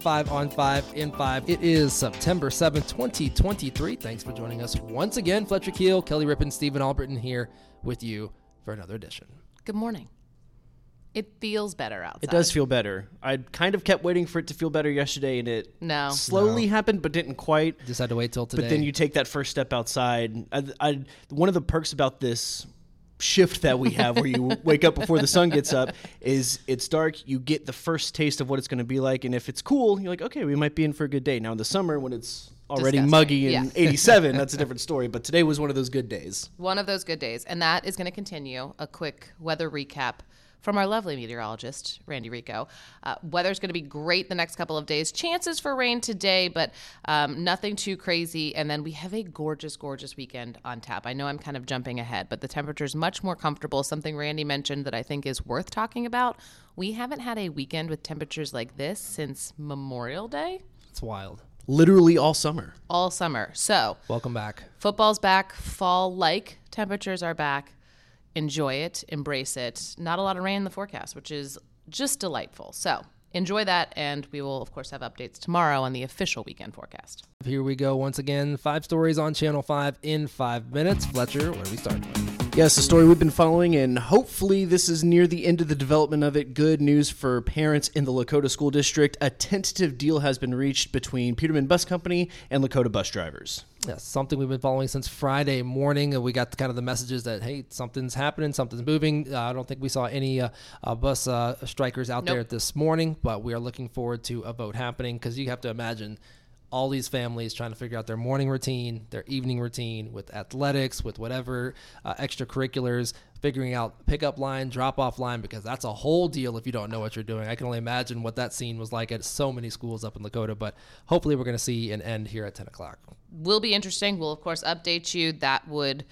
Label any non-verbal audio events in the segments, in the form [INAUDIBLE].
Five on five in five. It is September 7th, 2023. Thanks for joining us once again. Fletcher Keel, Kelly Rippin, Stephen Albritton here with you for another edition. Good morning. It feels better outside. It does feel better. I kind of kept waiting for it to feel better yesterday, and it No. slowly happened, but didn't quite. Just had to wait till today. But then you take that first step outside. I, I, one of the perks about this shift that we have, where you wake up before the sun gets up, is it's dark. You get the first taste of what it's going to be like, and if it's cool, you're like, okay, we might be in for a good day. Now in the summer, when it's already Disgusting. muggy and Yeah. 87, that's a different story. But today was one of those good days. One of those good days. And that is going to continue. A quick weather recap from our lovely meteorologist, Randy Rico. Uh, weather's going to be great the next couple of days. Chances for rain today, but um, nothing too crazy. And then we have a gorgeous, gorgeous weekend on tap. I know I'm kind of jumping ahead, but the temperature's much more comfortable. Something Randy mentioned that I think is worth talking about. We haven't had a weekend with temperatures like this since Memorial Day, it's wild. Literally all summer. all summer. So, Welcome back. Football's back, fall like temperatures are back. Enjoy it, embrace it. Not a lot of rain in the forecast, which is just delightful. So enjoy that, and we will, of course, have updates tomorrow on the official weekend forecast. Here we go once again. Five stories on Channel 5 in five minutes. Fletcher, where we start? Yes, the story we've been following, and hopefully this is near the end of the development of it. Good news for parents in the Lakota School District. A tentative deal has been reached between Petermann Bus Company and Lakota bus drivers. Yes, something we've been following since Friday morning. We got kind of the messages that hey, something's happening, something's moving. Uh, I don't think we saw any uh, uh, bus uh, strikers out there this morning, but we are looking forward to a vote happening because you have to imagine all these families trying to figure out their morning routine, their evening routine with athletics, with whatever uh, extracurriculars, figuring out pickup line, drop off line, because that's a whole deal if you don't know what you're doing. I can only imagine what that scene was like at so many schools up in Lakota, but hopefully we're going to see an end here at 10 o'clock. Will be interesting. We'll, of course, update you. That would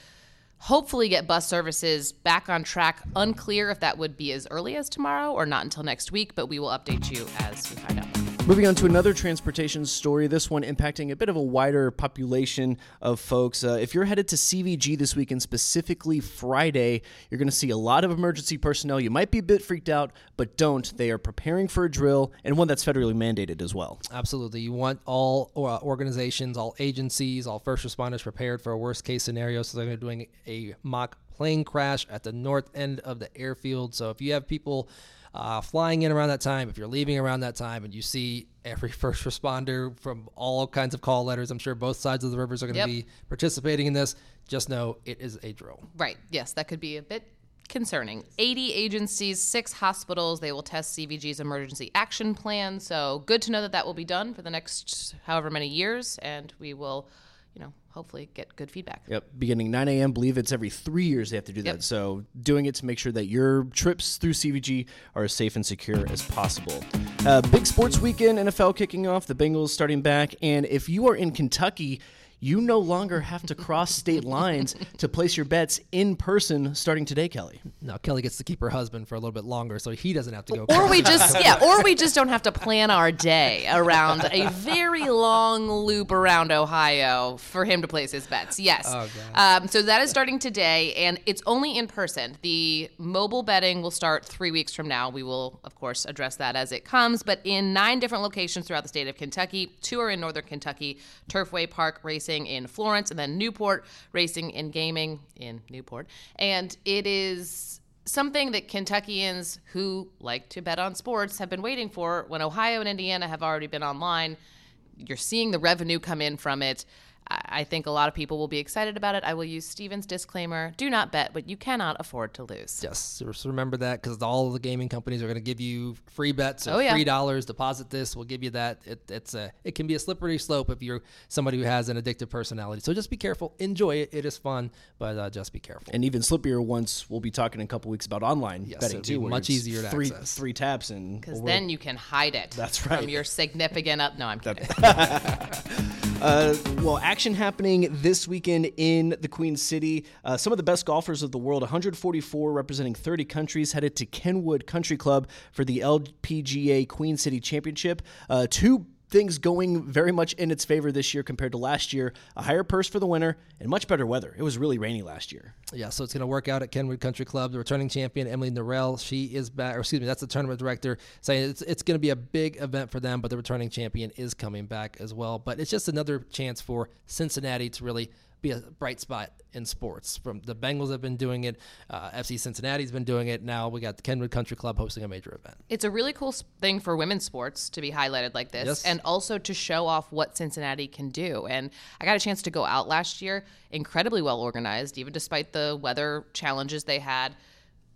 hopefully get bus services back on track. Unclear if that would be as early as tomorrow or not until next week, but we will update you as we find out. Moving on to another transportation story, this one impacting a bit of a wider population of folks. Uh, if you're headed to CVG this weekend, specifically Friday, you're going to see a lot of emergency personnel. You might be a bit freaked out, but don't. They are preparing for a drill and one that's federally mandated as well. Absolutely. You want all uh, organizations, all agencies, all first responders prepared for a worst case scenario. So they're doing a mock plane crash at the north end of the airfield. So if you have people uh, flying in around that time, if you're leaving around that time, and you see every [LAUGHS] first responder from all kinds of call letters, I'm sure both sides of the rivers are going to Yep. be participating in this. Just know it is a drill. Right. Yes, that could be a bit concerning. 80 agencies, six hospitals. They will test CVG's emergency action plan. So good to know that that will be done for the next however many years, and we will, hopefully get good feedback. Yep, beginning 9 a.m. Believe it's every three years they have to do Yep. that. So doing it to make sure that your trips through CVG are as safe and secure as possible. Uh, big sports weekend, NFL kicking off, the Bengals starting back, and if you are in Kentucky. You no longer have to cross state lines to place your bets in person starting today, Kelly. Now Kelly gets to keep her husband for a little bit longer, so he doesn't have to go. Or we just yeah, or we just don't have to plan our day around a very long loop around Ohio for him to place his bets. Yes. Oh, um, so that is starting today, and it's only in person. The mobile betting will start three weeks from now. We will, of course, address that as it comes. But in nine different locations throughout the state of Kentucky, two are in Northern Kentucky, Turfway Park Racing in Florence, and then Newport Racing and Gaming in Newport. And it is something that Kentuckians who like to bet on sports have been waiting for when Ohio and Indiana have already been online. You're seeing the revenue come in from it. I I think a lot of people will be excited about it. I will use Steven's disclaimer do not bet but you cannot afford to lose. Yes, just remember that because all of the gaming companies are going to give you free bets, or Oh, yeah. free dollars. Deposit this, we'll give you that. It, it's a, it can be a slippery slope if you're somebody who has an addictive personality. So just be careful, enjoy it. It is fun, but uh, just be careful. And even slippier once we'll be talking in a couple weeks about online Yes, betting it'll be too. much easier to three, access. Three taps and Because we'll- then you can hide it. That's right. From your significant up. No, I'm kidding. [LAUGHS] [LAUGHS] Uh, well, action happening this weekend in the Queen City. Uh, some of the best golfers of the world, 144 representing 30 countries, headed to Kenwood Country Club for the LPGA Queen City Championship. Uh, two things going very much in its favor this year compared to last year. A higher purse for the winner and much better weather. It was really rainy last year. Yeah, so it's going to work out at Kenwood Country Club. The returning champion Emily Norell, she is back. Or excuse me, that's the tournament director saying it's it's going to be a big event for them. But the returning champion is coming back as well. But it's just another chance for Cincinnati to really be a bright spot in sports. From the Bengals have been doing it, uh, FC Cincinnati's been doing it. Now we got the Kenwood Country Club hosting a major event. It's a really cool thing for women's sports to be highlighted like this, yes. and also to show off what Cincinnati can do. And I got a chance to go out last year, incredibly well organized, even despite the weather challenges they had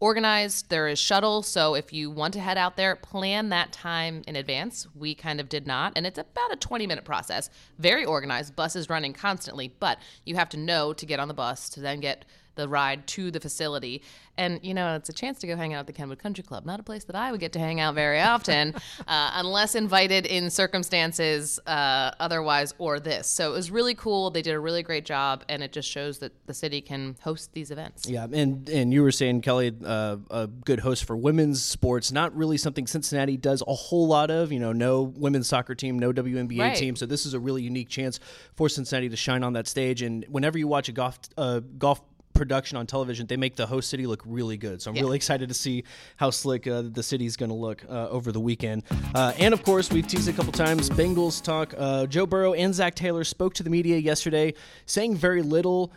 organized. There is shuttle, so if you want to head out there, plan that time in advance. We kind of did not, and it's about a 20 minute process. Very organized, buses running constantly, but you have to know to get on the bus to then get the ride to the facility. And, you know, it's a chance to go hang out at the Kenwood Country Club. Not a place that I would get to hang out very often, [LAUGHS] uh, unless invited in circumstances uh, otherwise or this. So it was really cool. They did a really great job, and it just shows that the city can host these events. Yeah, and, and you were saying, Kelly, uh, a good host for women's sports, not really something Cincinnati does a whole lot of. You know, no women's soccer team, no WNBA right. team. So this is a really unique chance for Cincinnati to shine on that stage. And whenever you watch a golf, uh, golf production on television, they make the host city look really good. So I'm yeah. really excited to see how slick uh, the city's going to look uh, over the weekend. Uh, and of course, we've teased a couple times Bengals talk. Uh, Joe Burrow and Zac Taylor spoke to the media yesterday, saying very little.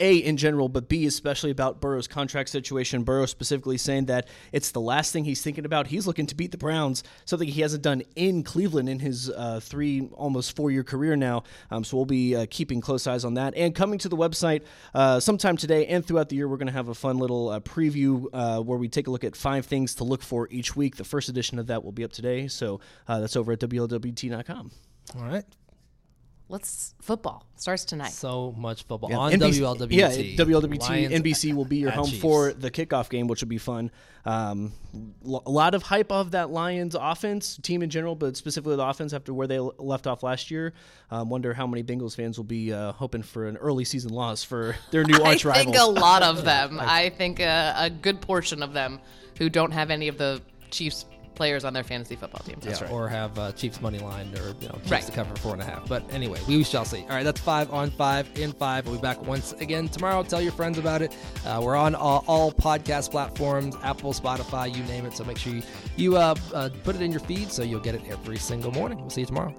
A, in general, but B, especially about Burrow's contract situation. Burrow specifically saying that it's the last thing he's thinking about. He's looking to beat the Browns, something he hasn't done in Cleveland in his uh, three, almost four year career now. Um, so we'll be uh, keeping close eyes on that. And coming to the website uh, sometime today and throughout the year, we're going to have a fun little uh, preview uh, where we take a look at five things to look for each week. The first edition of that will be up today. So uh, that's over at WLWT.com. All right let's football starts tonight. So much football yeah, on NBC, WLWT. Yeah, WLWT. Lions NBC will be your home Chiefs. for the kickoff game, which will be fun. Um, a lot of hype of that Lions offense team in general, but specifically the offense after where they left off last year. Um, wonder how many Bengals fans will be uh, hoping for an early season loss for their new [LAUGHS] arch rival. I think a lot of [LAUGHS] them. I think a, a good portion of them who don't have any of the Chiefs players on their fantasy football team. That's yeah, right. Or have uh, Chiefs money line or you know Chiefs right. to cover four and a half. But anyway, we shall see. All right, that's five on five in five. We'll be back once again tomorrow. Tell your friends about it. Uh, we're on all, all, podcast platforms, Apple, Spotify, you name it. So make sure you you uh, uh, put it in your feed so you'll get it every single morning. We'll see you tomorrow.